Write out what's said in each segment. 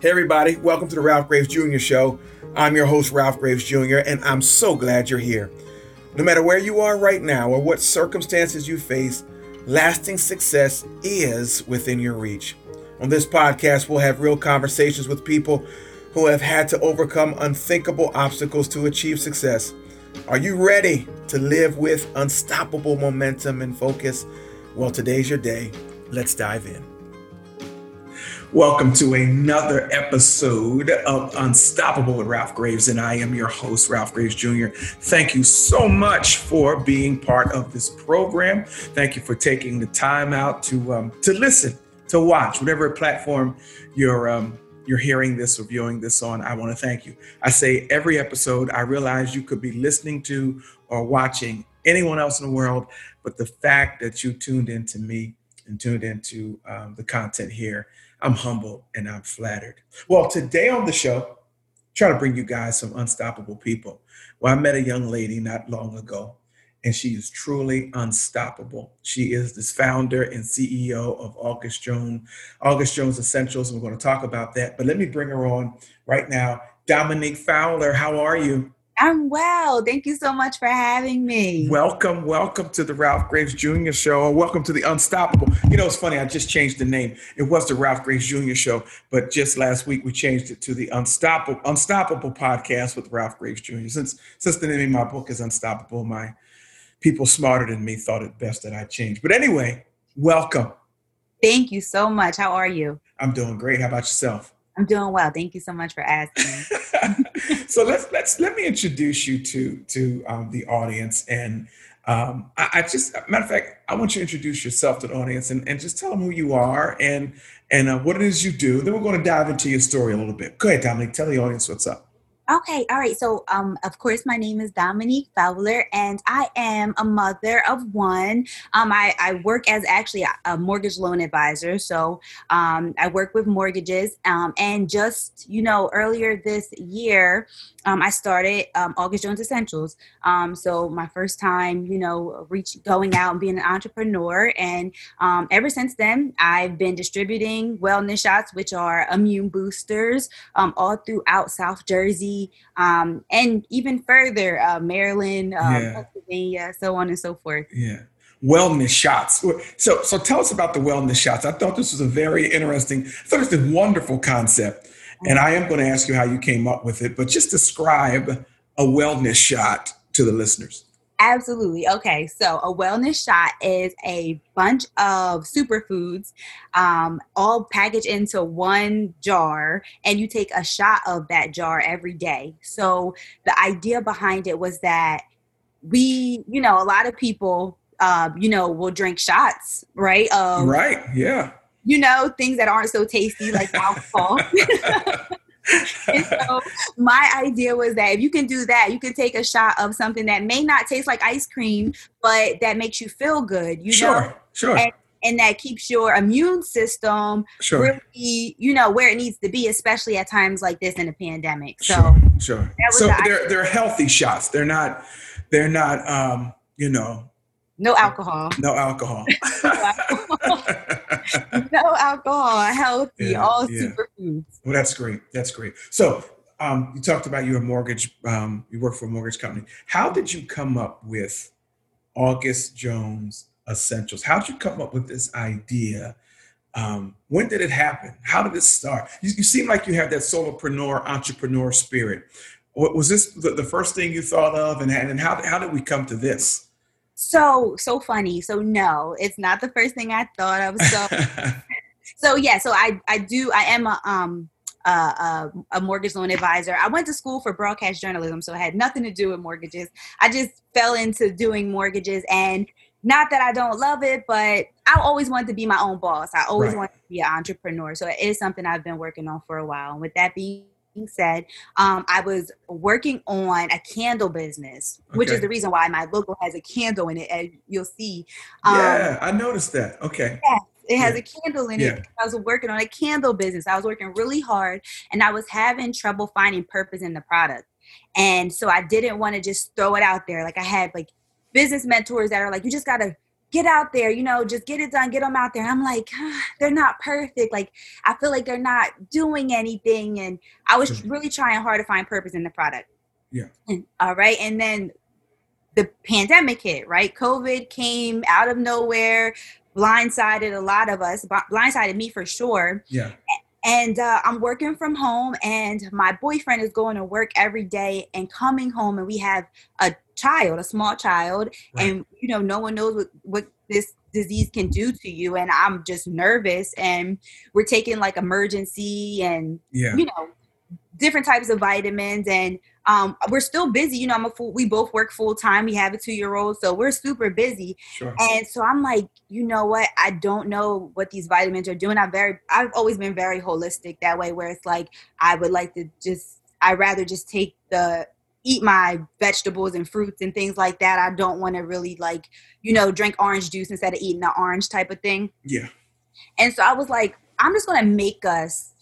Hey, everybody, welcome to the Ralph Graves Jr. Show. I'm your host, Ralph Graves Jr., and I'm so glad you're here. No matter where you are right now or what circumstances you face, lasting success is within your reach. On this podcast, we'll have real conversations with people who have had to overcome unthinkable obstacles to achieve success. Are you ready to live with unstoppable momentum and focus? Well, today's your day. Let's dive in. Welcome to another episode of Unstoppable with Ralph Graves, and I am your host, Ralph Graves Jr. Thank you so much for being part of this program. Thank you for taking the time out to um, to listen, to watch, whatever platform you're um, you're hearing this or viewing this on. I want to thank you. I say every episode. I realize you could be listening to or watching anyone else in the world, but the fact that you tuned into me and tuned into um, the content here I'm humbled and I'm flattered. Well, today on the show, try to bring you guys some unstoppable people. Well, I met a young lady not long ago, and she is truly unstoppable. She is the founder and CEO of August Jones, August Jones Essentials. We're going to talk about that. But let me bring her on right now. Dominique Fowler, how are you? I'm well. Thank you so much for having me. Welcome, welcome to the Ralph Graves Jr. Show. Welcome to the Unstoppable. You know, it's funny. I just changed the name. It was the Ralph Graves Jr. Show, but just last week we changed it to the Unstoppable Unstoppable Podcast with Ralph Graves Jr. Since since the name of my book is Unstoppable, my people smarter than me thought it best that I change. But anyway, welcome. Thank you so much. How are you? I'm doing great. How about yourself? I'm doing well. Thank you so much for asking. so let's let's let me introduce you to to um, the audience and um, I, I, just matter of fact i want you to introduce yourself to the audience and, and just tell them who you are and and uh, what it is you do then we're going to dive into your story a little bit go ahead dominique tell the audience what's up Okay, all right. So, um, of course, my name is Dominique Fowler, and I am a mother of one. Um, I, I work as actually a, mortgage loan advisor. So, um, I work with mortgages. Um, and just, you know, earlier this year, um, I started um, August Jones Essentials. Um, so my first time, you know, reach going out and being an entrepreneur, and um, ever since then, I've been distributing wellness shots, which are immune boosters, um, all throughout South Jersey um, and even further, uh, Maryland, yeah. Pennsylvania, so on and so forth. Yeah wellness shots. So, so tell us about the wellness shots. I thought this was a very interesting, I thought it was a wonderful concept. And I am going to ask you how you came up with it, but just describe a wellness shot to the listeners. Absolutely. Okay. So a wellness shot is a bunch of superfoods, um, all packaged into one jar, and you take a shot of that jar every day. So the idea behind it was that we, you know, a lot of people, uh, you know, will drink shots, right? right. Yeah you know, things that aren't so tasty like alcohol. so my idea was that if you can do that, you can take a shot of something that may not taste like ice cream, but that makes you feel good. You sure, know? sure. And, and that keeps your immune system sure. really, you know, where it needs to be, especially at times like this in a pandemic. So, sure. sure. So the they're they're healthy shots. They're not they're not um, you know, no alcohol. No alcohol. no alcohol. no alcohol. Healthy. Yeah, all yeah. superfoods. Well, that's great. That's great. So um, you talked about your mortgage. Um, you work for a mortgage company. How did you come up with August Jones Essentials? How did you come up with this idea? Um, when did it happen? How did it start? You, you seem like you have that solopreneur, entrepreneur spirit. Was this the, the first thing you thought of, and, and how, how did we come to this? So so funny. So no, it's not the first thing I thought of. So so yeah. So I I do I am a um a, a, mortgage loan advisor. I went to school for broadcast journalism, so it had nothing to do with mortgages. I just fell into doing mortgages, and not that I don't love it, but I always wanted to be my own boss. I always right. wanted to be an entrepreneur, so it is something I've been working on for a while. And with that being said, um, I was working on a candle business, okay. which is the reason why my logo has a candle in it, as you'll see. Um, yeah, I noticed that. Okay. Yeah, it has yeah. a candle in yeah. it. I was working on a candle business. I was working really hard, and I was having trouble finding purpose in the product. And so I didn't want to just throw it out there. Like I had like business mentors that are like, you just gotta get out there, you know, just get it done, get them out there. And I'm like, ah, they're not perfect. Like, I feel like they're not doing anything. And I was really trying hard to find purpose in the product. Yeah. All right. And then the pandemic hit, right? COVID came out of nowhere, blindsided a lot of us, blindsided me for sure. Yeah. And uh, I'm working from home, and my boyfriend is going to work every day and coming home, and we have a child, a small child, right. and you know, no one knows what, what this disease can do to you. And I'm just nervous, and we're taking like Emergen-C and yeah. you know, different types of vitamins and um, we're still busy. You know, I'm a full, we both work full time. We have a two year old, so we're super busy. Sure. And so I'm like, you know what? I don't know what these vitamins are doing. I'm very, I've always been very holistic that way, where it's like I would like to just, I rather just take the eat my vegetables and fruits and things like that. I don't want to really like, you know, drink orange juice instead of eating the orange type of thing. Yeah. And so I was like, I'm just gonna make us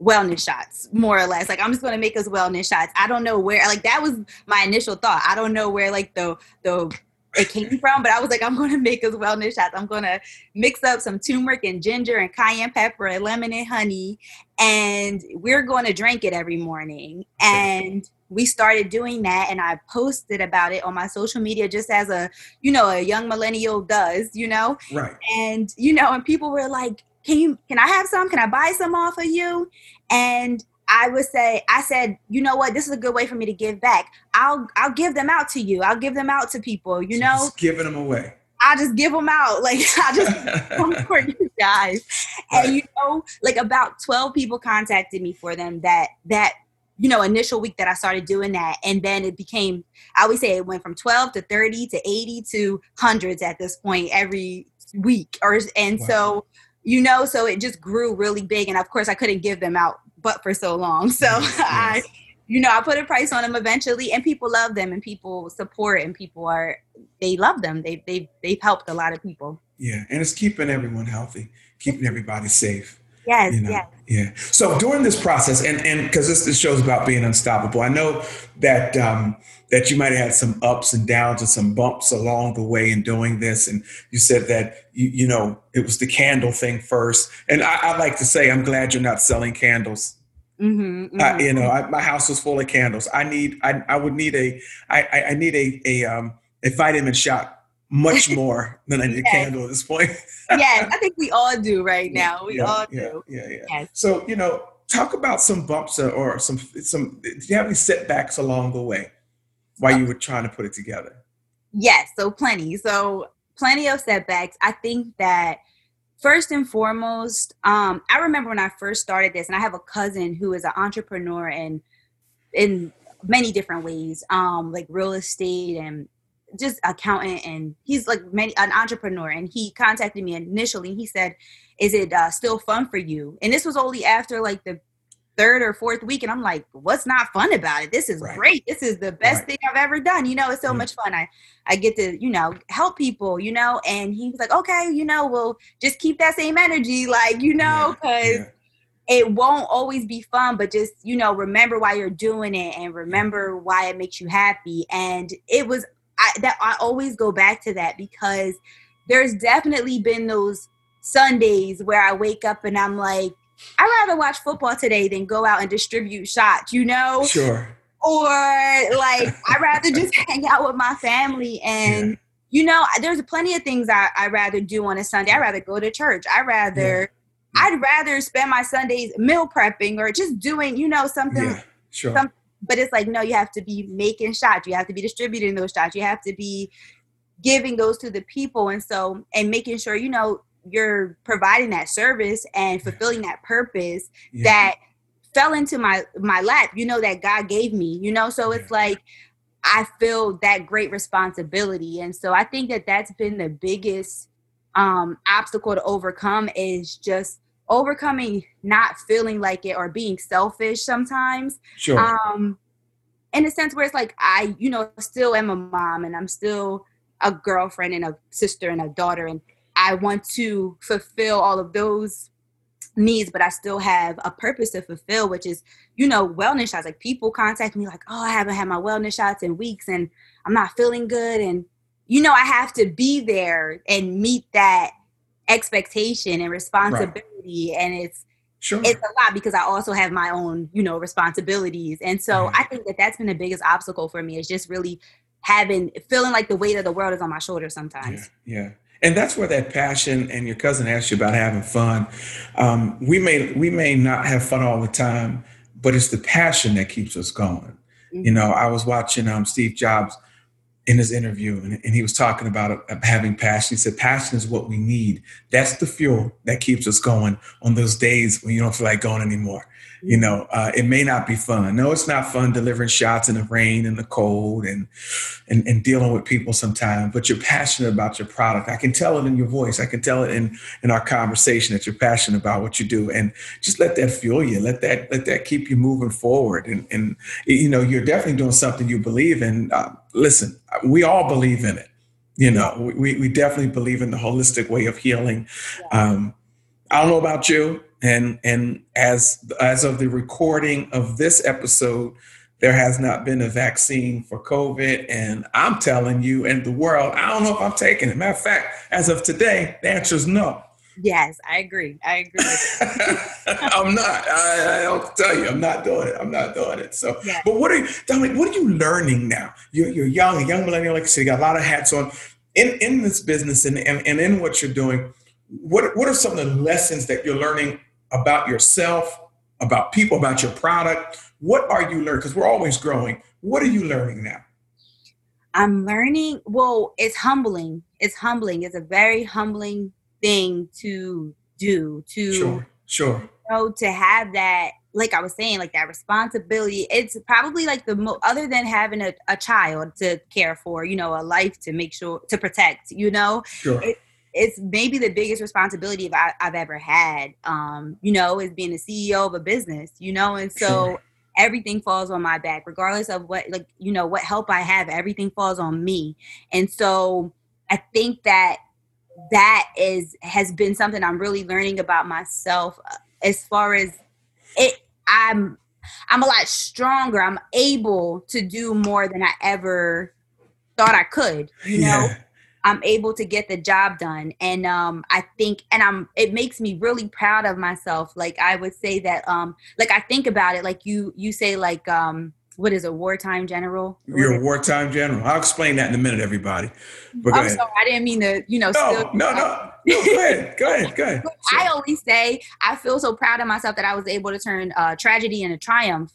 wellness shots more or less like i'm just going to make us wellness shots i don't know where like that was my initial thought i don't know where like the the it came from but i was like i'm going to make us wellness shots i'm going to mix up some turmeric and ginger and cayenne pepper and lemon and honey and we're going to drink it every morning and we started doing that and i posted about it on my social media just as a you know a young millennial does you know right and you know and people were like can you can I have some? Can I buy some off of you? And I would say, I said, you know what, this is a good way for me to give back. I'll I'll give them out to you. I'll give them out to people, you so know. Just giving them away. I just give them out. Like I just come for you guys. And you know, like about 12 people contacted me for them that that you know, initial week that I started doing that. And then it became, I always say it went from 12 to 30 to 80 to hundreds at this point every week. Or and wow. so you know, so it just grew really big. And of course, I couldn't give them out but for so long. So mm, yes. I, you know, I put a price on them eventually, and people love them, and people support, and people are they love them. They they they've helped a lot of people. Yeah, and it's keeping everyone healthy, keeping everybody safe. Yes, you know? yes. Yeah. So during this process, and and because this, this show's about being unstoppable, I know that um, that you might have had some ups and downs and some bumps along the way in doing this. And you said that you you know it was the candle thing first. And I, I like to say, I'm glad you're not selling candles. Mm-hmm, mm-hmm. Uh, you know, I, my house was full of candles. I need, I, I would need a, I, I need a, a, um, a vitamin shot much more than I need yes. a candle at this point. yes, I think we all do right now. We yeah, all yeah, do. Yeah, yeah. Yes. So you know, talk about some bumps or some some. Do you have any setbacks along the way while you were trying to put it together? Yes, so plenty. So plenty of setbacks. I think that first and foremost, um, I remember when I first started this, and I have a cousin who is an entrepreneur and in many different ways, um, like real estate and just accountant and he's like many an entrepreneur and he contacted me initially he said is it uh, still fun for you and this was only after like the third or fourth week and i'm like what's not fun about it this is right. great this is the best right. thing i've ever done you know it's so much fun i i get to you know help people you know and he was like okay you know we'll just keep that same energy like you know because yeah. yeah. it won't always be fun but just you know remember why you're doing it and remember why it makes you happy and it was I, that I always go back to that because there's definitely been those Sundays where I wake up and I'm like, I'd rather watch football today than go out and distribute shots, you know? Sure. Or like, I'd rather just hang out with my family and, yeah. you know, there's plenty of things I, I'd rather do on a Sunday. I'd rather go to church. I'd rather, yeah. I'd rather spend my Sundays meal prepping or just doing, you know, something, yeah, sure. Some, but it's like no you have to be making shots. You have to be distributing those shots. You have to be giving those to the people. And so and making sure you know you're providing that service and fulfilling that purpose yeah. that fell into my my lap you know that god gave me you know? So it's like i feel that great responsibility. And so i think that that's been the biggest um obstacle to overcome is just overcoming not feeling like it or being selfish sometimes. Sure. Um, in a sense where it's like I, you know, still am a mom and I'm still a girlfriend and a sister and a daughter and I want to fulfill all of those needs, but I still have a purpose to fulfill, which is, you know, wellness shots. Like people contact me like, oh, I haven't had my wellness shots in weeks and I'm not feeling good. And you know, I have to be there and meet that expectation and responsibility. Right. And it's, Sure. It's a lot because I also have my own, you know, responsibilities. And so. I think that that's been the biggest obstacle for me is just really having, feeling like the weight of the world is on my shoulders sometimes. Yeah. yeah. And that's where that passion and your cousin asked you about having fun. Um, we may we may not have fun all the time, but it's the passion that keeps us going. Mm-hmm. You know, I was watching um, Steve Jobs in his interview, and, and he was talking about uh, having passion. He said, "Passion is what we need. That's the fuel that keeps us going on those days when you don't feel like going anymore." You know, uh, it may not be fun. No, it's not fun delivering shots in the rain and the cold and, and and dealing with people sometimes. But you're passionate about your product. I can tell it in your voice. I can tell it in in our conversation that you're passionate about what you do. And just let that fuel you. Let that let that keep you moving forward. And and you know, you're definitely doing something you believe in. Uh, listen, we all believe in it. You know, we we definitely believe in the holistic way of healing. Um, I don't know about you and and as as of the recording of this episode there has not been a vaccine for covid. And i'm telling you and the world i don't know if i'm taking it. Matter of fact as of today the answer is no. Yes i agree. I agree i'm not. I, i'll tell you i'm not doing it. I'm not doing it. So yeah. but what are you Dominique, what are you learning now? You're, you're young a young millennial like i said you got a lot of hats on. In in this business and, and, and in what you're doing what, what are some of the lessons that you're learning about yourself, about people, about your product? What are you learning? Because we're always growing. What are you learning now? I'm learning, well, it's humbling. It's humbling. It's a very humbling thing to do, to sure, sure. You know, to have that, like I was saying, like that responsibility. It's probably like the most, other than having a, a child to care for, you know, a life to make sure, to protect, you know, sure. It, it's maybe the biggest responsibility I, have ever had. Um, you know, is being the CEO of a business. You know, and so everything falls on my back, regardless of what like you know what help I have. Everything falls on me, and so I think that that is has been something I'm really learning about myself. Uh, as far as it, I'm I'm a lot stronger. I'm able to do more than I ever thought I could. You yeah. I'm able to get the job done. And um, I think, and I'm, it makes me really proud of myself. Like I would say that, um, like I think about it, like you, you say like, um, what is a wartime general? You're a wartime general. I'll explain that in a minute, everybody. But I'm sorry, I didn't mean to, you know. No, still, no, no, no. Go ahead, go ahead, go ahead. I always say I feel so proud of myself that I was able to turn uh, tragedy into triumph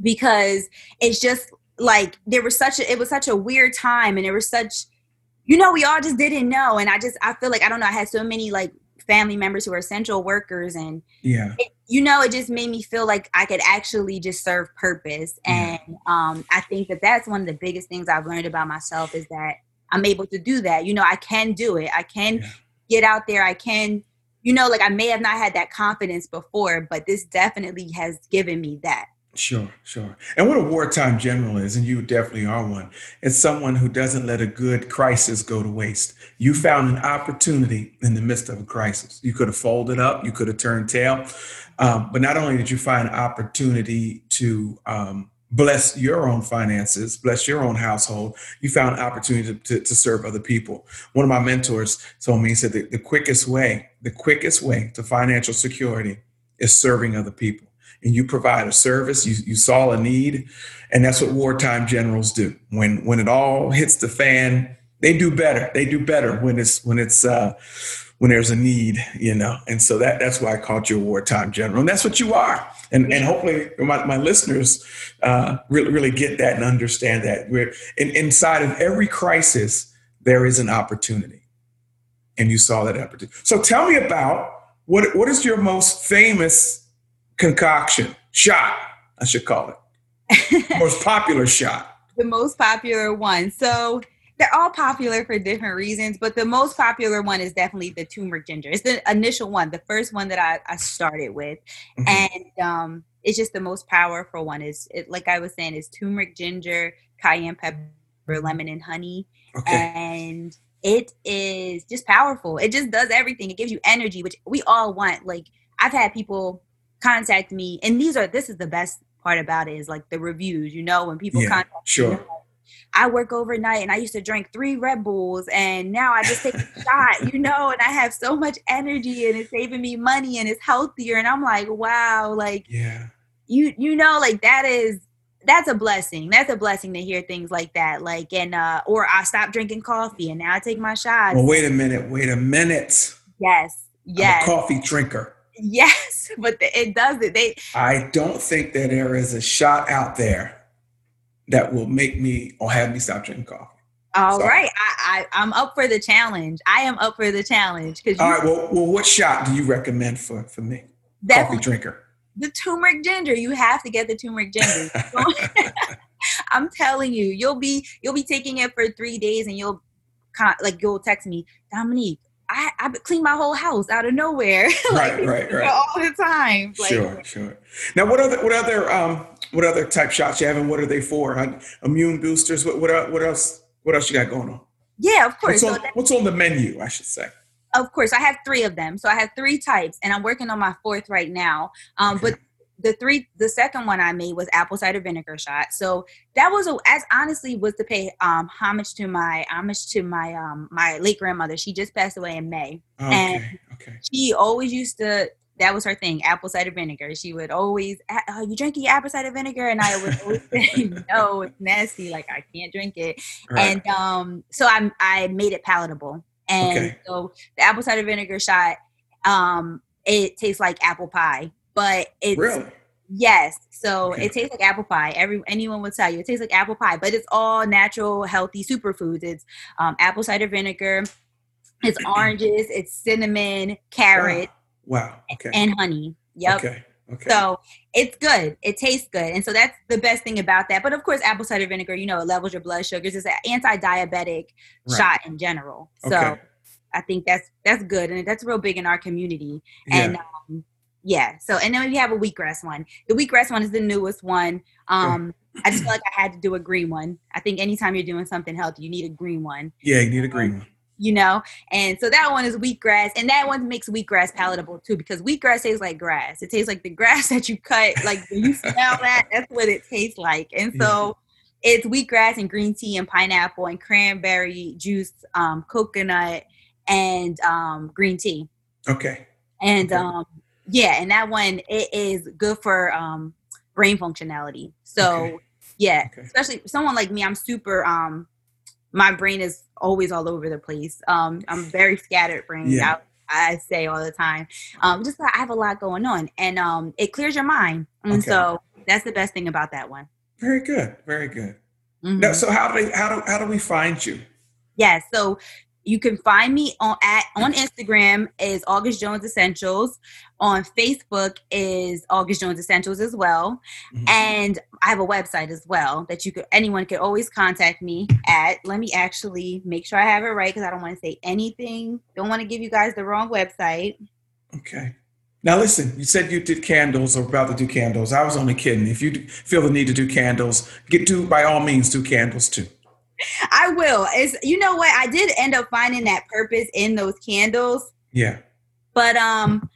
because it's just like there was such a, it was such a weird time and there was such you know, we all just didn't know. And I just, I feel like, I don't know, I had so many like family members who are essential workers and yeah. it, you know it just made me feel like i could actually just serve purpose and um, i think that that's one of the biggest things i've learned about myself is that i'm able to do that. You know i can do it. I can yeah. get out there. I can you know like i may have not had that confidence before but this definitely has given me that Sure, sure. And what a wartime general is, and you definitely are one, it's someone who doesn't let a good crisis go to waste. You found an opportunity in the midst of a crisis. You could have folded up, you could have turned tail. Um, but not only did you find an opportunity to um, bless your own finances, bless your own household, you found an opportunity to, to, to serve other people. One of my mentors told me, he said, the, the quickest way, the quickest way to financial security is serving other people and you provide a service. You, you saw a need, and that's what wartime generals do. When when it all hits the fan, they do better. They do better when it's when it's uh, when there's a need, you know. And so that that's why I called you a wartime general, and that's what you are. And and hopefully my, my listeners uh, really really get that and understand that. We're in, inside of every crisis there is an opportunity, and you saw that opportunity. So tell me about what what is your most famous concoction, shot, I should call it. most popular shot. The most popular one. So they're all popular for different reasons, but the most popular one is definitely the turmeric ginger. It's the initial one, the first one that I, I started with. Mm-hmm. And um, it's just the most powerful one. Is it like I was saying, is turmeric ginger, cayenne pepper, lemon, and honey. Okay. And it is just powerful. It just does everything. It gives you energy, which we all want. Like I've had people contact me and these are this is the best part about it is like the reviews you know when people yeah, contact sure. me, I work overnight and I used to drink three Red Bulls and now I just take a shot, you know, and I have so much energy and it's saving me money and it's healthier. And I'm like, wow, like, yeah, you, you know, like that is, that's a blessing. That's a blessing to hear things like that. Like, and, uh, or I stopped drinking coffee and now I take my shots. Well, wait a minute. Wait a minute. Yes. Yes. I'm a coffee drinker. Yes, but it does it. They. I don't think that there is a shot out there that will make me or have me stop drinking coffee. All so, right, I, I am up for the challenge. I am up for the challenge because. All right, well, well, what shot do you recommend for for me? Coffee drinker. The turmeric ginger. You have to get the turmeric ginger. I'm telling you, you'll be you'll be taking it for three days, and you'll like you'll text me, Dominique. I, I clean my whole house out of nowhere. like, right, right, right. All the time. Like, sure, sure. Now, what other what other um what other type shots you have, and what are they for? Immune boosters. What what what else? What else you got going on? Yeah, of course. What's on, so what's on the menu? I should say. Of course, I have three of them. So I have three types, and I'm working on my fourth right now. Um, okay. But the three the second one i made was apple cider vinegar shot. So that was a, as honestly was to pay um homage to my homage to my um my late grandmother. She just passed away in may. Okay, and okay. she always used to that was her thing apple cider vinegar. She would always oh, you drinking apple cider vinegar? And i would always say no it's nasty like i can't drink it. Right. and um so i i made it palatable. And okay. so the apple cider vinegar shot um it tastes like apple pie but it's really? yes. So okay. it tastes like apple pie. Every anyone would tell you it tastes like apple pie, but it's all natural, healthy superfoods. It's um, apple cider vinegar, it's oranges, it's cinnamon, carrot, wow, wow. okay, and honey. Yep. Okay. Okay. So it's good. It tastes good. And so that's the best thing about that. But of course, apple cider vinegar, you know, it levels your blood sugars. It's an anti-diabetic right. shot in general. So okay. I think that's that's good. And that's real big in our community. Yeah. And um, yeah. So and then we have a wheatgrass one. The wheatgrass one is the newest one. Um, I just feel like I had to do a green one. I think anytime you're doing something healthy, you need a green one. Yeah, you need a green one. You know, and so that one is wheatgrass, and that one makes wheatgrass palatable too because wheatgrass tastes like grass. It tastes like the grass that you cut. Like when you smell that, that's what it tastes like. And so yeah. it's wheatgrass and green tea and pineapple and cranberry juice, um, coconut, and um, green tea. Okay. And okay. um, yeah, and that one it is good for um, brain functionality. So okay. yeah, okay. especially someone like me, I'm super um my brain is always all over the place. Um I'm very scattered brain. Yeah. I, I say all the time. Um just I have a lot going on and um it clears your mind. And okay. so that's the best thing about that one. Very good. Very good. Mm-hmm. Now, so how do they, how do how do we find you? Yeah, so you can find me on at on Instagram is August Jones Essentials. On Facebook is August Jones Essentials as well. Mm-hmm. And I have a website as well that you could anyone could always contact me at. Let me actually make sure I have it right because I don't want to say anything. Don't want to give you guys the wrong website. Okay. Now listen, you said you did candles or about to do candles. I was only kidding. If you feel the need to do candles, get do by all means do candles too. I will. It's you know what? I did end up finding that purpose in those candles. Yeah. But um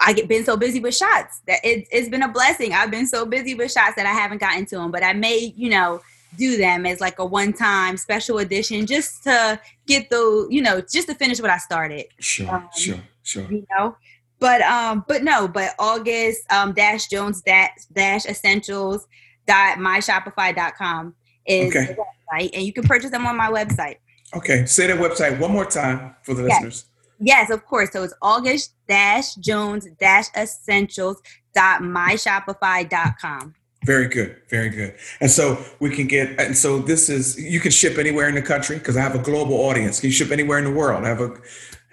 I get been so busy with shots that it, it's been a blessing. I've been so busy with shots that I haven't gotten to them, but I may, you know, do them as like a one-time special edition just to get the, you know, just to finish what I started. Sure, um, sure, sure. You know, but um, but no, but August um dash Jones dash dash essentials dot myshopify.com is okay. website, and you can purchase them on my website. Okay, say that website one more time for the yes. listeners. Yes, of course. So it's August dash Jones dash Essentials dot myshopify.com. Very good, very good. And so we can get, and so this is, you can ship anywhere in the country because I have a global audience. Can you ship anywhere in the world? I have a,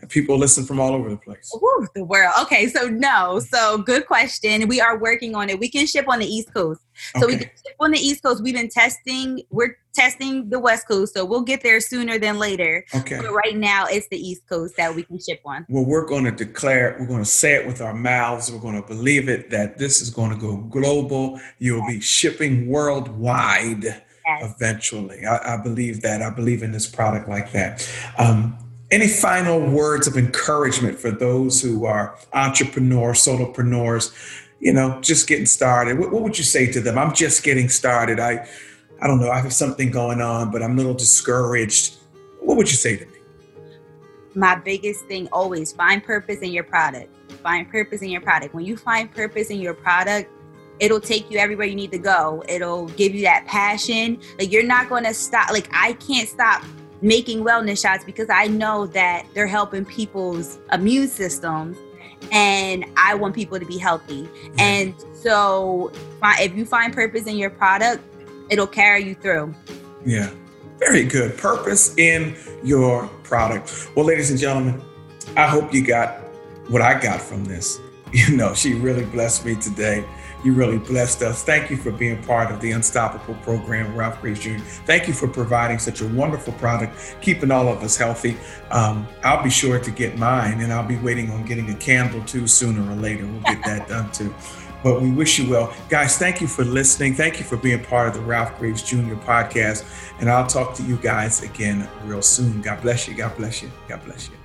people listen from all over the place. Ooh, the world. Okay, so no. So good question. We are working on it. We can ship on the East Coast. So okay. we can ship on the East Coast. We've been testing. We're testing the West Coast, so we'll get there sooner than later. Okay. But right now, it's the East Coast that we can ship on. Well, we're going to declare. We're going to say it with our mouths. We're going to believe it that this is going to go global. You'll yes. be shipping worldwide. Yes. Eventually, I, I, believe that. I believe in this product like that. Um, any final words of encouragement for those who are entrepreneurs, solopreneurs, you know, just getting started? What, what, would you say to them? I'm just getting started. I, I don't know, I have something going on, but I'm a little discouraged, what would you say to me? My biggest thing always find purpose in your product. Find purpose in your product. When you find purpose in your product, it'll take you everywhere you need to go. It'll give you that passion. Like you're not going to stop. Like I can't stop making wellness shots because I know that they're helping people's immune systems and I want people to be healthy. And so if you find purpose in your product, it'll carry you through. Yeah. Very good. Purpose in your product. Well, ladies and gentlemen, I hope you got what I got from this. You know, she really blessed me today. You really blessed us. Thank you for being part of the Unstoppable program, Ralph Graves Jr. Thank you for providing such a wonderful product, keeping all of us healthy. Um, I'll be sure to get mine, and I'll be waiting on getting a candle too sooner or later. We'll get that done too. But we wish you well. Guys, thank you for listening. Thank you for being part of the Ralph Graves Jr. podcast. And I'll talk to you guys again real soon. God bless you. God bless you. God bless you.